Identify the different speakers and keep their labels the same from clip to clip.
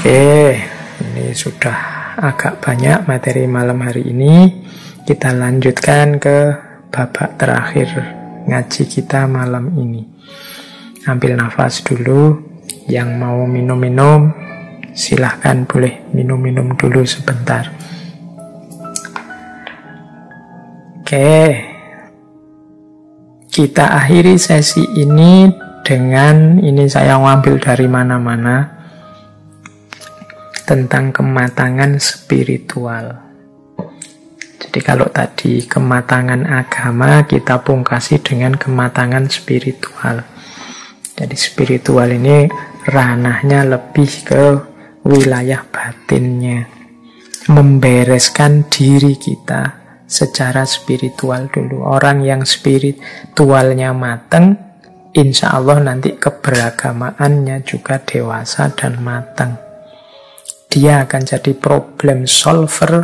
Speaker 1: Oke, ini sudah agak banyak materi malam hari ini. Kita lanjutkan ke babak terakhir ngaji kita malam ini. Ambil nafas dulu. Yang mau minum-minum, silahkan boleh minum-minum dulu sebentar. Oke, kita akhiri sesi ini dengan ini saya ngambil dari mana-mana tentang kematangan spiritual. Jadi kalau tadi kematangan agama kita pungkasi dengan kematangan spiritual. Jadi spiritual ini ranahnya lebih ke wilayah batinnya. Membereskan diri kita secara spiritual dulu. Orang yang spiritualnya mateng, insya Allah nanti keberagamaannya juga dewasa dan matang. Dia akan jadi problem solver,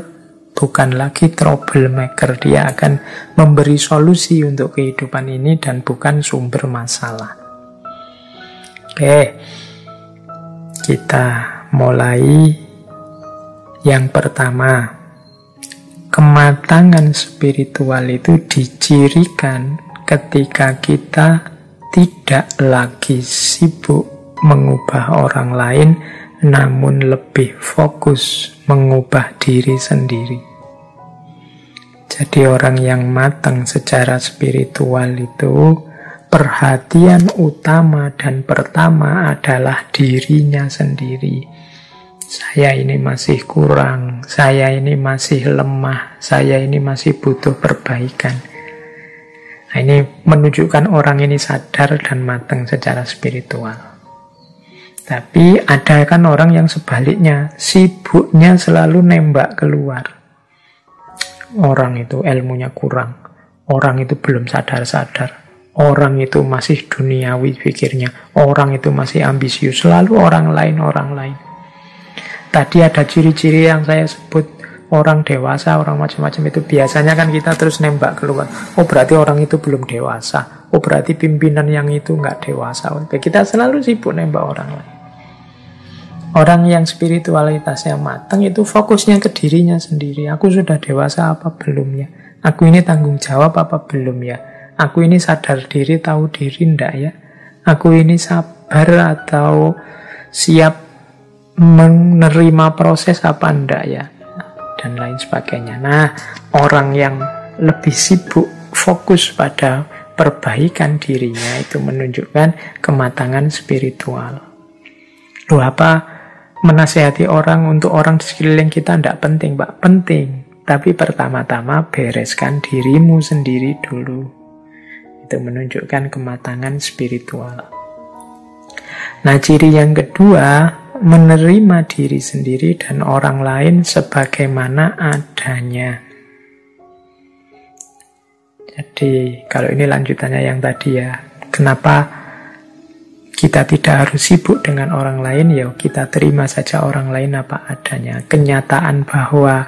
Speaker 1: bukan lagi troublemaker. Dia akan memberi solusi untuk kehidupan ini dan bukan sumber masalah. Oke, kita mulai yang pertama. Kematangan spiritual itu dicirikan ketika kita tidak lagi sibuk mengubah orang lain, namun lebih fokus mengubah diri sendiri. Jadi orang yang matang secara spiritual itu perhatian utama dan pertama adalah dirinya sendiri. Saya ini masih kurang, saya ini masih lemah, saya ini masih butuh perbaikan. Nah, ini menunjukkan orang ini sadar dan matang secara spiritual. Tapi ada kan orang yang sebaliknya, sibuknya selalu nembak keluar. Orang itu ilmunya kurang, orang itu belum sadar-sadar, orang itu masih duniawi pikirnya, orang itu masih ambisius, selalu orang lain, orang lain. Tadi ada ciri-ciri yang saya sebut orang dewasa, orang macam-macam itu biasanya kan kita terus nembak keluar. Oh berarti orang itu belum dewasa. Oh berarti pimpinan yang itu nggak dewasa. Oke, kita selalu sibuk nembak orang lain. Orang yang spiritualitasnya matang itu fokusnya ke dirinya sendiri. Aku sudah dewasa apa belum ya? Aku ini tanggung jawab apa belum ya? Aku ini sadar diri, tahu diri ndak ya? Aku ini sabar atau siap menerima proses apa ndak ya? Dan lain sebagainya. Nah, orang yang lebih sibuk fokus pada perbaikan dirinya itu menunjukkan kematangan spiritual. Loh apa menasehati orang untuk orang di sekeliling kita tidak penting, Pak. Penting. Tapi pertama-tama bereskan dirimu sendiri dulu. Itu menunjukkan kematangan spiritual. Nah, ciri yang kedua, menerima diri sendiri dan orang lain sebagaimana adanya. Jadi, kalau ini lanjutannya yang tadi ya, kenapa kita tidak harus sibuk dengan orang lain, ya kita terima saja orang lain apa adanya. Kenyataan bahwa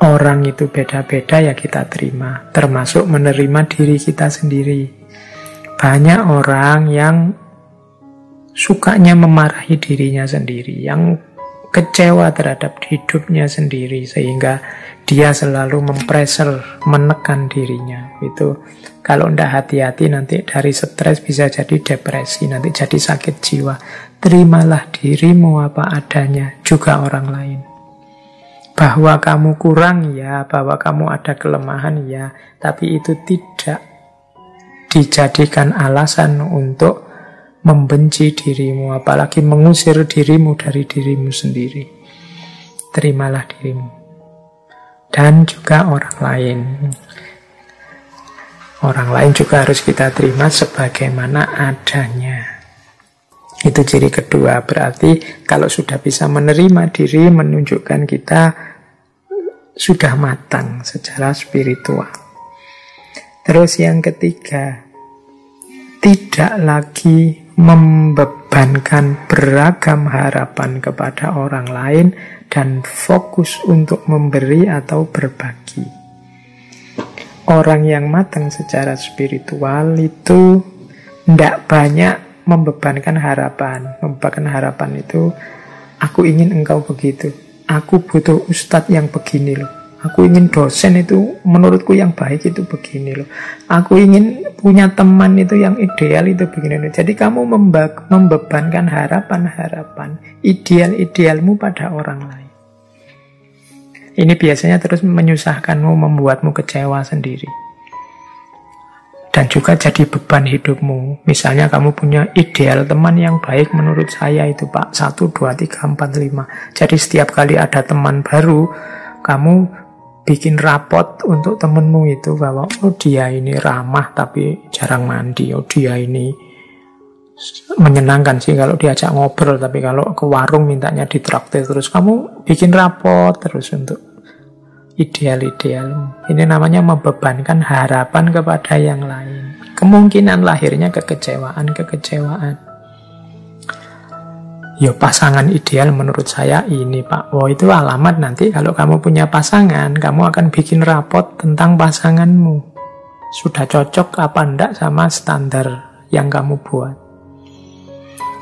Speaker 1: orang itu beda-beda ya kita terima, termasuk menerima diri kita sendiri. Banyak orang yang sukanya memarahi dirinya sendiri, yang kecewa terhadap hidupnya sendiri sehingga dia selalu mempreser, menekan dirinya. Itu kalau tidak hati-hati nanti dari stres bisa jadi depresi, nanti jadi sakit jiwa. Terimalah dirimu apa adanya, juga orang lain. Bahwa kamu kurang ya, bahwa kamu ada kelemahan ya, tapi itu tidak dijadikan alasan untuk membenci dirimu, apalagi mengusir dirimu dari dirimu sendiri. Terimalah dirimu dan juga orang lain. Orang lain juga harus kita terima sebagaimana adanya. Itu ciri kedua, berarti kalau sudah bisa menerima diri, menunjukkan kita sudah matang secara spiritual. Terus yang ketiga, tidak lagi membebankan beragam harapan kepada orang lain dan fokus untuk memberi atau berbagi. Orang yang matang secara spiritual itu tidak banyak membebankan harapan. Membebankan harapan itu Aku ingin engkau begitu. Aku butuh ustadz yang begini loh. Aku ingin dosen itu menurutku yang baik itu begini loh. Aku ingin punya teman itu yang ideal itu begini loh. Jadi kamu membebankan harapan-harapan ideal-idealmu pada orang lain. Ini biasanya terus menyusahkanmu, membuatmu kecewa sendiri. Dan juga jadi beban hidupmu. Misalnya kamu punya ideal teman yang baik menurut saya itu Pak. 1, 2, 3, 4, 5. Jadi setiap kali ada teman baru, kamu bikin rapot untuk temenmu itu bahwa oh dia ini ramah tapi jarang mandi, oh dia ini menyenangkan sih kalau diajak ngobrol tapi kalau ke warung mintanya ditraktir terus kamu bikin rapot terus untuk ideal-ideal ini namanya membebankan harapan kepada yang lain kemungkinan lahirnya kekecewaan-kekecewaan Ya pasangan ideal menurut saya ini Pak. Oh itu alamat nanti kalau kamu punya pasangan, kamu akan bikin rapot tentang pasanganmu. Sudah cocok apa enggak sama standar yang kamu buat.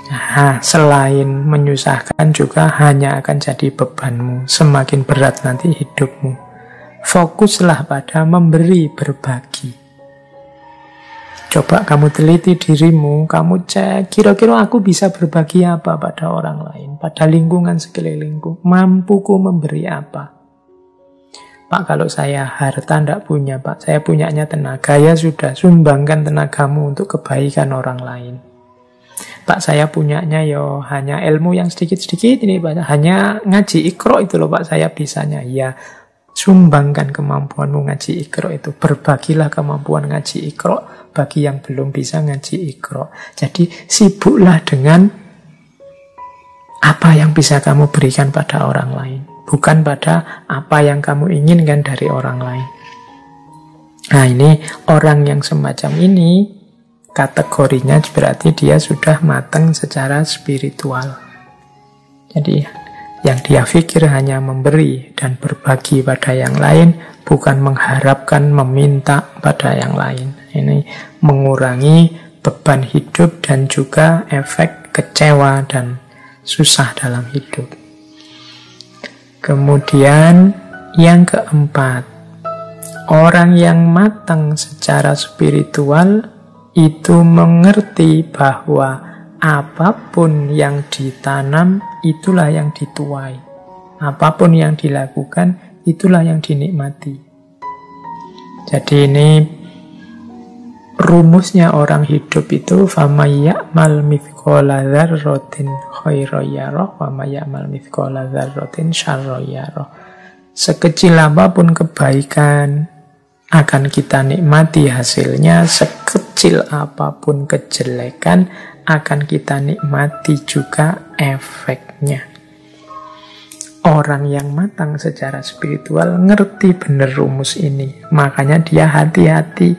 Speaker 1: Nah, selain menyusahkan juga hanya akan jadi bebanmu. Semakin berat nanti hidupmu. Fokuslah pada memberi berbagi. Coba kamu teliti dirimu, kamu cek kira-kira aku bisa berbagi apa pada orang lain, pada lingkungan sekelilingku, mampuku memberi apa. Pak, kalau saya harta tidak punya, Pak, saya punyanya tenaga, ya sudah, sumbangkan tenagamu untuk kebaikan orang lain. Pak, saya punyanya yo hanya ilmu yang sedikit-sedikit ini, Pak. Hanya ngaji ikro itu loh, Pak, saya bisanya. Ya, sumbangkan kemampuanmu ngaji ikro itu. Berbagilah kemampuan ngaji ikro bagi yang belum bisa ngaji ikro. Jadi sibuklah dengan apa yang bisa kamu berikan pada orang lain. Bukan pada apa yang kamu inginkan dari orang lain. Nah ini orang yang semacam ini kategorinya berarti dia sudah matang secara spiritual. Jadi yang dia pikir hanya memberi dan berbagi pada yang lain, bukan mengharapkan meminta pada yang lain. Ini mengurangi beban hidup dan juga efek kecewa dan susah dalam hidup. Kemudian yang keempat, orang yang matang secara spiritual itu mengerti bahwa apa pun yang ditanam itulah yang dituai. Apa pun yang dilakukan itulah yang dinikmati. Jadi ini rumusnya orang hidup itu mal mithqala dzarratin khairan syarran Sekecil apa pun kebaikan akan kita nikmati hasilnya, sekecil apa pun kejelekan akan kita nikmati juga efeknya. Orang yang matang secara spiritual ngerti benar rumus ini. Makanya dia hati-hati.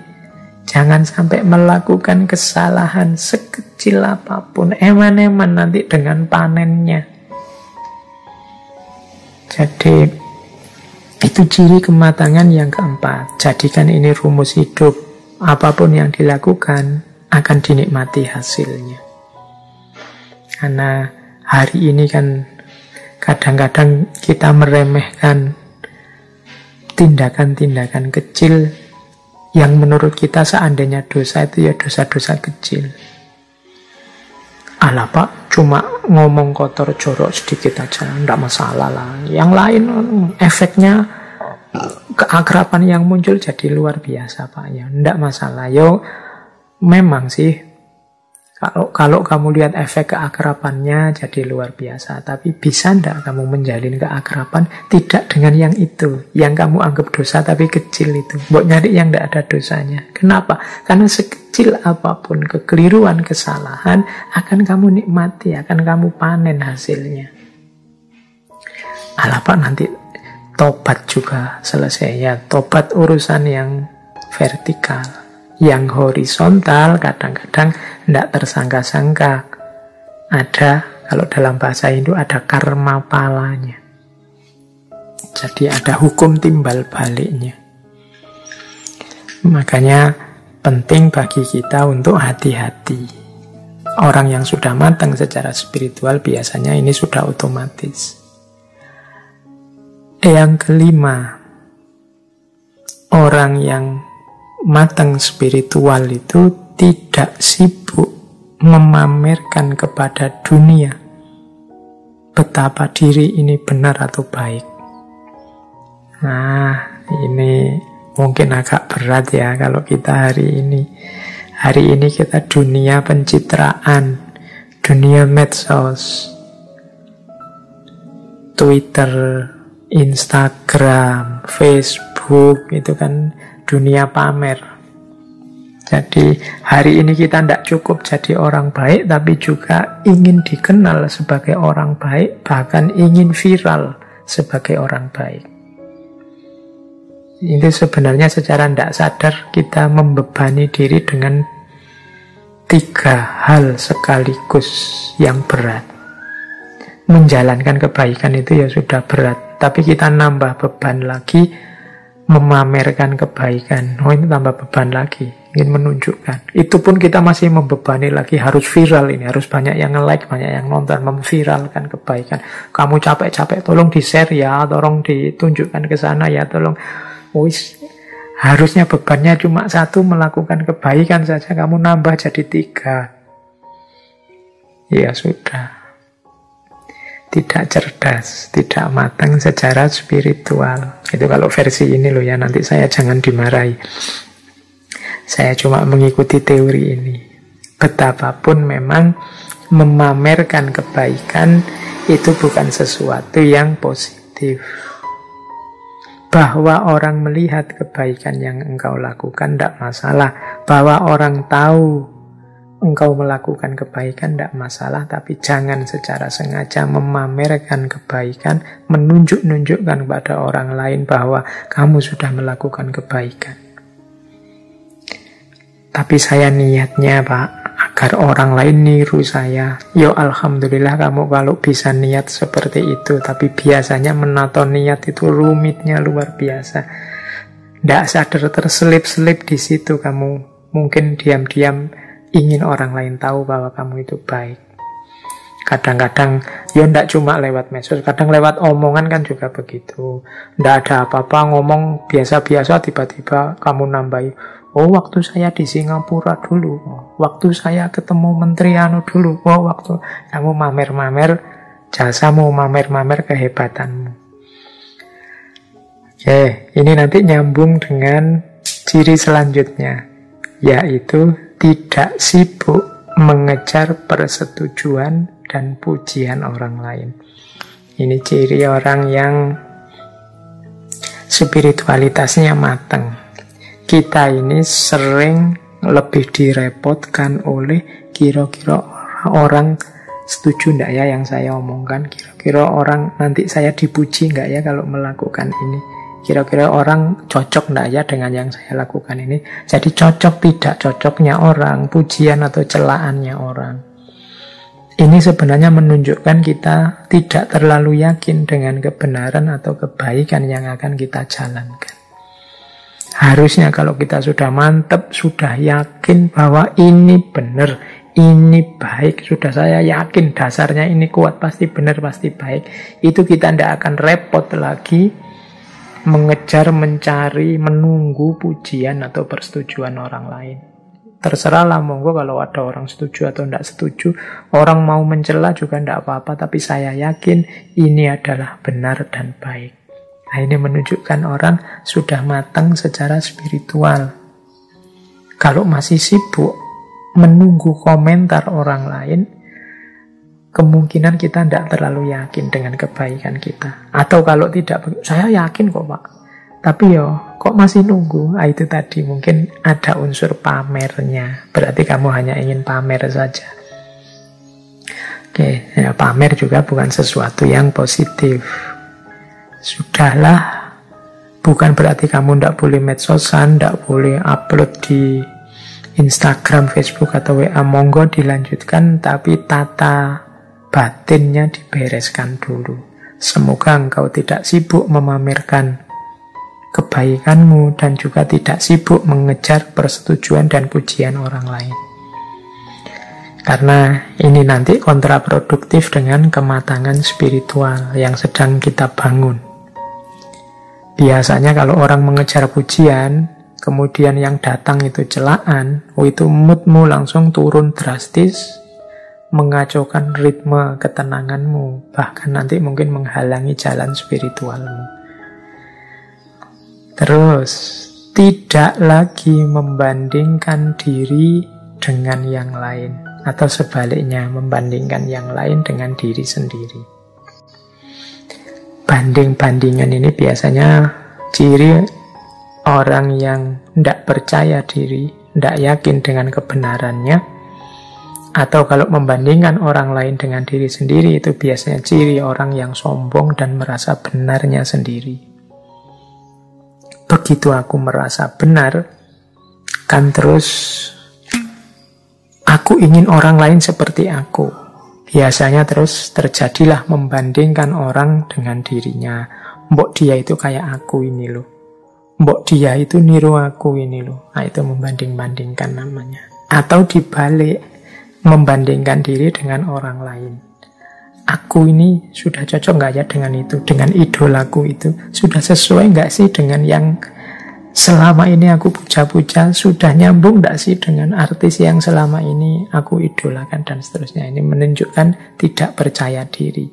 Speaker 1: Jangan sampai melakukan kesalahan sekecil apa pun. Eman-eman nanti dengan panennya. Jadi itu ciri kematangan yang keempat. Jadikan ini rumus hidup. Apa pun yang dilakukan, akan dinikmati hasilnya. Karena hari ini kan kadang-kadang kita meremehkan tindakan-tindakan kecil yang menurut kita seandainya dosa itu ya dosa-dosa kecil. Alah pak, cuma ngomong kotor jorok sedikit aja, enggak masalah lah. Yang lain efeknya keakraban yang muncul jadi luar biasa pak ya, enggak masalah. Yo memang sih kalau kalau kamu lihat efek keakrapannya jadi luar biasa, tapi bisa ndak kamu menjalin keakraban tidak dengan yang itu, yang kamu anggap dosa tapi kecil itu. Buat nyari yang ndak ada dosanya. Kenapa? Karena sekecil apa pun kekeliruan, kesalahan akan kamu nikmati, akan kamu panen hasilnya. Alapa nanti tobat juga selesainya, tobat urusan yang vertikal yang horizontal kadang-kadang tidak tersangka-sangka. Ada, kalau dalam bahasa Hindu ada karma palanya. Jadi ada hukum timbal baliknya. Makanya penting bagi kita untuk hati-hati. orang yang sudah matang secara spiritual biasanya ini sudah otomatis. Yang kelima, orang yang matang spiritual itu tidak sibuk memamerkan kepada dunia betapa diri ini benar atau baik. Nah, ini mungkin agak berat ya kalau kita hari ini. Hari ini kita dunia pencitraan, dunia medsos, Twitter, Instagram, Facebook, itu kan dunia pamer. Jadi hari ini kita tidak cukup jadi orang baik, tapi juga ingin dikenal sebagai orang baik, bahkan ingin viral sebagai orang baik. Ini sebenarnya secara tidak sadar kita membebani diri dengan tiga hal sekaligus yang berat. Menjalankan kebaikan itu ya sudah berat, tapi kita nambah beban lagi memamerkan kebaikan. Oh ini tambah beban lagi ingin menunjukkan. Itu pun kita masih membebani lagi harus viral ini, harus banyak yang like, banyak yang nonton, memviralkan kebaikan. Kamu capek-capek, tolong di share ya, tolong ditunjukkan ke sana ya, tolong. Wis, harusnya bebannya cuma satu melakukan kebaikan saja, kamu nambah jadi tiga. Ya sudah. Tidak cerdas, tidak matang secara spiritual. Itu kalau versi ini loh ya, nanti saya jangan dimarahi. Saya cuma mengikuti teori ini. Betapapun memang memamerkan kebaikan itu bukan sesuatu yang positif. Bahwa orang melihat kebaikan yang engkau lakukan tidak masalah. Bahwa orang tahu engkau melakukan kebaikan tidak masalah, tapi jangan secara sengaja memamerkan kebaikan, menunjuk-nunjukkan kepada orang lain bahwa kamu sudah melakukan kebaikan. Tapi saya niatnya Pak, agar orang lain niru saya. Yo Alhamdulillah kamu kalau bisa niat seperti itu. Tapi biasanya menato niat itu rumitnya luar biasa. Tidak sadar terselip-selip di situ kamu. Mungkin diam-diam ingin orang lain tahu bahwa kamu itu baik. Kadang-kadang, ya ndak cuma lewat medsos, kadang lewat omongan kan juga begitu. Ndak ada apa-apa, ngomong biasa-biasa, tiba-tiba kamu nambahi, Oh, waktu saya di Singapura dulu. waktu saya ketemu Menteri Anu dulu. Oh, waktu kamu mamer-mamer jasamu, mamer-mamer kehebatanmu. Oke, ini nanti nyambung dengan ciri selanjutnya, yaitu tidak sibuk mengejar persetujuan dan pujian orang lain. Ini ciri orang yang spiritualitasnya matang kita ini sering lebih direpotkan oleh kira-kira orang setuju enggak ya yang saya omongkan? Kira-kira orang nanti saya dipuji enggak ya kalau melakukan ini kira-kira orang cocok enggak ya dengan yang saya lakukan ini jadi cocok tidak cocoknya orang pujian atau celaannya orang ini sebenarnya menunjukkan kita tidak terlalu yakin dengan kebenaran atau kebaikan yang akan kita jalankan Harusnya kalau kita sudah mantap, sudah yakin bahwa ini benar, ini baik, sudah saya yakin dasarnya ini kuat, pasti benar, pasti baik. Itu kita tidak akan repot lagi mengejar, mencari, menunggu pujian atau persetujuan orang lain. Terserahlah monggo kalau ada orang setuju atau tidak setuju. Orang mau mencela juga tidak apa-apa, tapi saya yakin ini adalah benar dan baik. Nah ini menunjukkan orang sudah matang secara spiritual. Kalau masih sibuk menunggu komentar orang lain, kemungkinan kita tidak terlalu yakin dengan kebaikan kita. Atau kalau tidak, saya yakin kok Pak. Tapi yo, kok masih nunggu? Ah, itu tadi mungkin ada unsur pamernya. Berarti kamu hanya ingin pamer saja. Oke, ya, pamer juga bukan sesuatu yang positif. Sudahlah, bukan berarti kamu tidak boleh medsosan, tidak boleh upload di Instagram, Facebook, atau WA. Monggo dilanjutkan, tapi tata batinnya dibereskan dulu. Semoga engkau tidak sibuk memamerkan kebaikanmu dan juga tidak sibuk mengejar persetujuan dan pujian orang lain. Karena ini nanti kontraproduktif dengan kematangan spiritual yang sedang kita bangun. Biasanya kalau orang mengejar pujian, kemudian yang datang itu celaan, oh itu moodmu langsung turun drastis, mengacaukan ritme ketenanganmu, bahkan nanti mungkin menghalangi jalan spiritualmu. Terus, tidak lagi membandingkan diri dengan yang lain atau sebaliknya membandingkan yang lain dengan diri sendiri. Banding-bandingan ini biasanya ciri orang yang tidak percaya diri, tidak yakin dengan kebenarannya, atau kalau membandingkan orang lain dengan diri sendiri itu biasanya ciri orang yang sombong dan merasa benarnya sendiri. Begitu aku merasa benar, kan terus Aku ingin orang lain seperti aku. Biasanya terus terjadilah membandingkan orang dengan dirinya. Mbok dia itu kayak aku ini loh. Mbok dia itu niru aku ini loh. Nah itu membanding-bandingkan namanya. Atau dibalik, membandingkan diri dengan orang lain. Aku ini sudah cocok nggak ya dengan itu, dengan idolaku itu? Sudah sesuai nggak sih dengan yang selama ini aku puja-puja sudah nyambung tidak sih dengan artis yang selama ini aku idolakan dan seterusnya. Ini menunjukkan tidak percaya diri.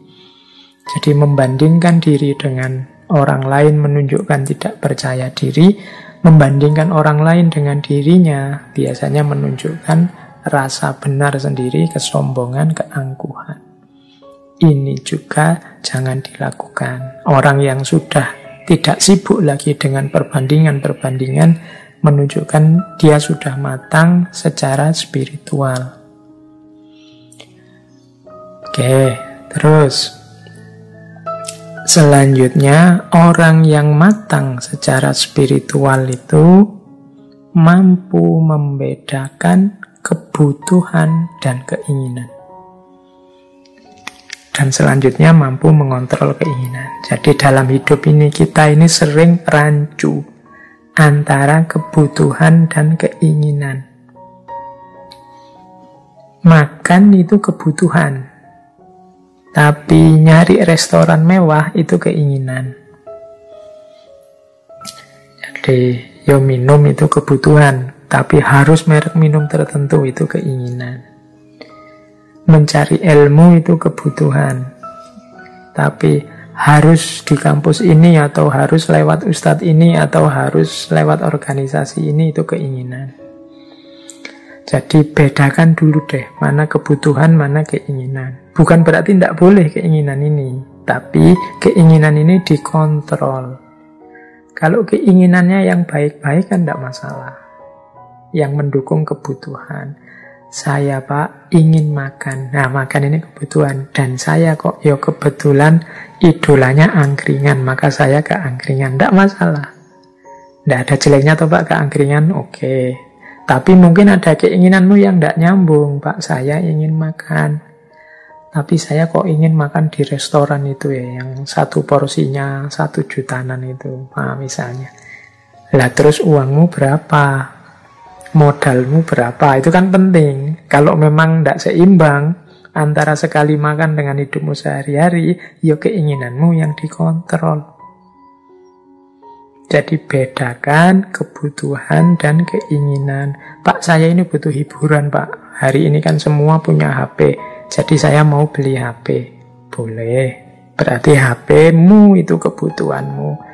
Speaker 1: Jadi membandingkan diri dengan orang lain menunjukkan tidak percaya diri, membandingkan orang lain dengan dirinya biasanya menunjukkan rasa benar sendiri, kesombongan, keangkuhan. Ini juga jangan dilakukan. Orang yang sudah tidak sibuk lagi dengan perbandingan-perbandingan menunjukkan dia sudah matang secara spiritual. Oke, terus selanjutnya orang yang matang secara spiritual itu mampu membedakan kebutuhan dan keinginan dan selanjutnya mampu mengontrol keinginan. Jadi dalam hidup ini kita ini sering rancu antara kebutuhan dan keinginan. Makan itu kebutuhan, tapi nyari restoran mewah itu keinginan. Jadi yo minum itu kebutuhan, tapi harus merek minum tertentu itu keinginan mencari ilmu itu kebutuhan. Tapi harus di kampus ini atau harus lewat ustadz ini atau harus lewat organisasi ini itu keinginan. Jadi bedakan dulu deh mana kebutuhan, mana keinginan. Bukan berarti tidak boleh keinginan ini, tapi keinginan ini dikontrol. Kalau keinginannya yang baik-baik kan tidak masalah. Yang mendukung kebutuhan. Saya pak ingin makan. Nah makan ini kebutuhan. Dan saya kok ya kebetulan idolanya angkringan. Maka saya ke angkringan. Tidak masalah. Tidak ada jeleknya atau pak ke angkringan. Oke. Tapi mungkin ada keinginanmu yang tidak nyambung. Pak saya ingin makan. Tapi saya kok ingin makan di restoran itu ya. Yang satu porsinya satu jutaan itu. Nah, misalnya. Lah terus uangmu berapa? Modalmu berapa? Itu kan penting. Kalau memang tidak seimbang antara sekali makan dengan hidupmu sehari-hari ya keinginanmu yang dikontrol. Jadi bedakan kebutuhan dan keinginan. Pak saya ini butuh hiburan Pak. Hari ini kan semua punya HP jadi saya mau beli HP boleh. Berarti HPmu itu kebutuhanmu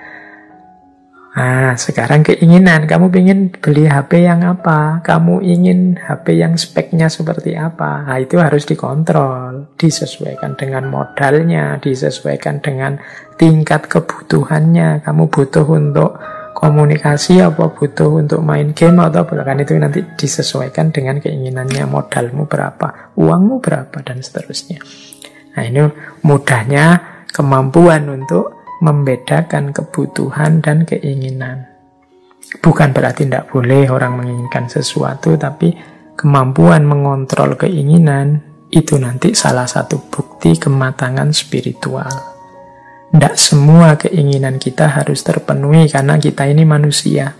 Speaker 1: Nah, sekarang keinginan, kamu ingin beli HP yang apa? Kamu ingin HP yang speknya seperti apa? Nah, itu harus dikontrol, disesuaikan dengan modalnya, disesuaikan dengan tingkat kebutuhannya. Kamu butuh untuk komunikasi apa butuh untuk main game atau bahkan itu nanti disesuaikan dengan keinginannya, modalmu berapa, uangmu berapa, dan seterusnya. Nah, ini mudahnya kemampuan untuk membedakan kebutuhan dan keinginan. Bukan berarti tidak boleh orang menginginkan sesuatu, tapi kemampuan mengontrol keinginan itu nanti salah satu bukti kematangan spiritual. Tidak semua keinginan kita harus terpenuhi karena kita ini manusia.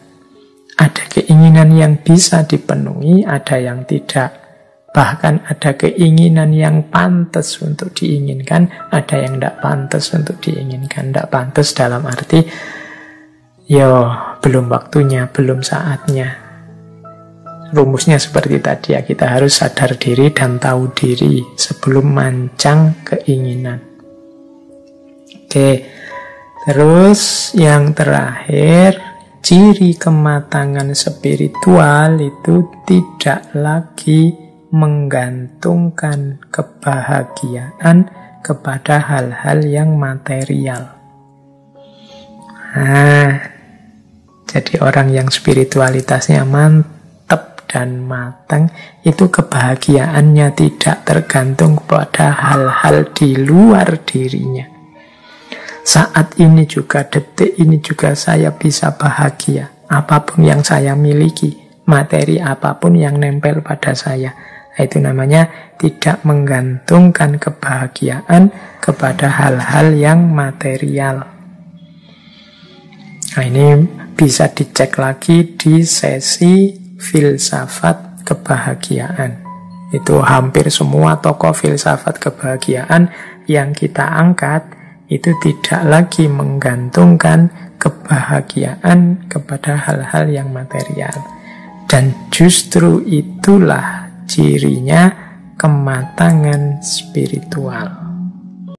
Speaker 1: Ada keinginan yang bisa dipenuhi, ada yang tidak. Bahkan ada keinginan yang pantas untuk diinginkan, ada yang tidak pantas untuk diinginkan. Tidak pantas dalam arti, yo belum waktunya, belum saatnya. Rumusnya seperti tadi ya, kita harus sadar diri dan tahu diri sebelum mancang keinginan. Oke, terus yang terakhir, ciri kematangan spiritual itu tidak lagi menggantungkan kebahagiaan kepada hal-hal yang material. Nah, jadi orang yang spiritualitasnya mantap dan matang itu kebahagiaannya tidak tergantung pada hal-hal di luar dirinya. Saat ini juga, detik ini juga saya bisa bahagia. Apa pun yang saya miliki, materi apa pun yang nempel pada saya itu namanya tidak menggantungkan kebahagiaan kepada hal-hal yang material. Nah, ini bisa dicek lagi di sesi filsafat kebahagiaan. Itu hampir semua tokoh filsafat kebahagiaan yang kita angkat itu tidak lagi menggantungkan kebahagiaan kepada hal-hal yang material. Dan justru itulah cirinya kematangan spiritual.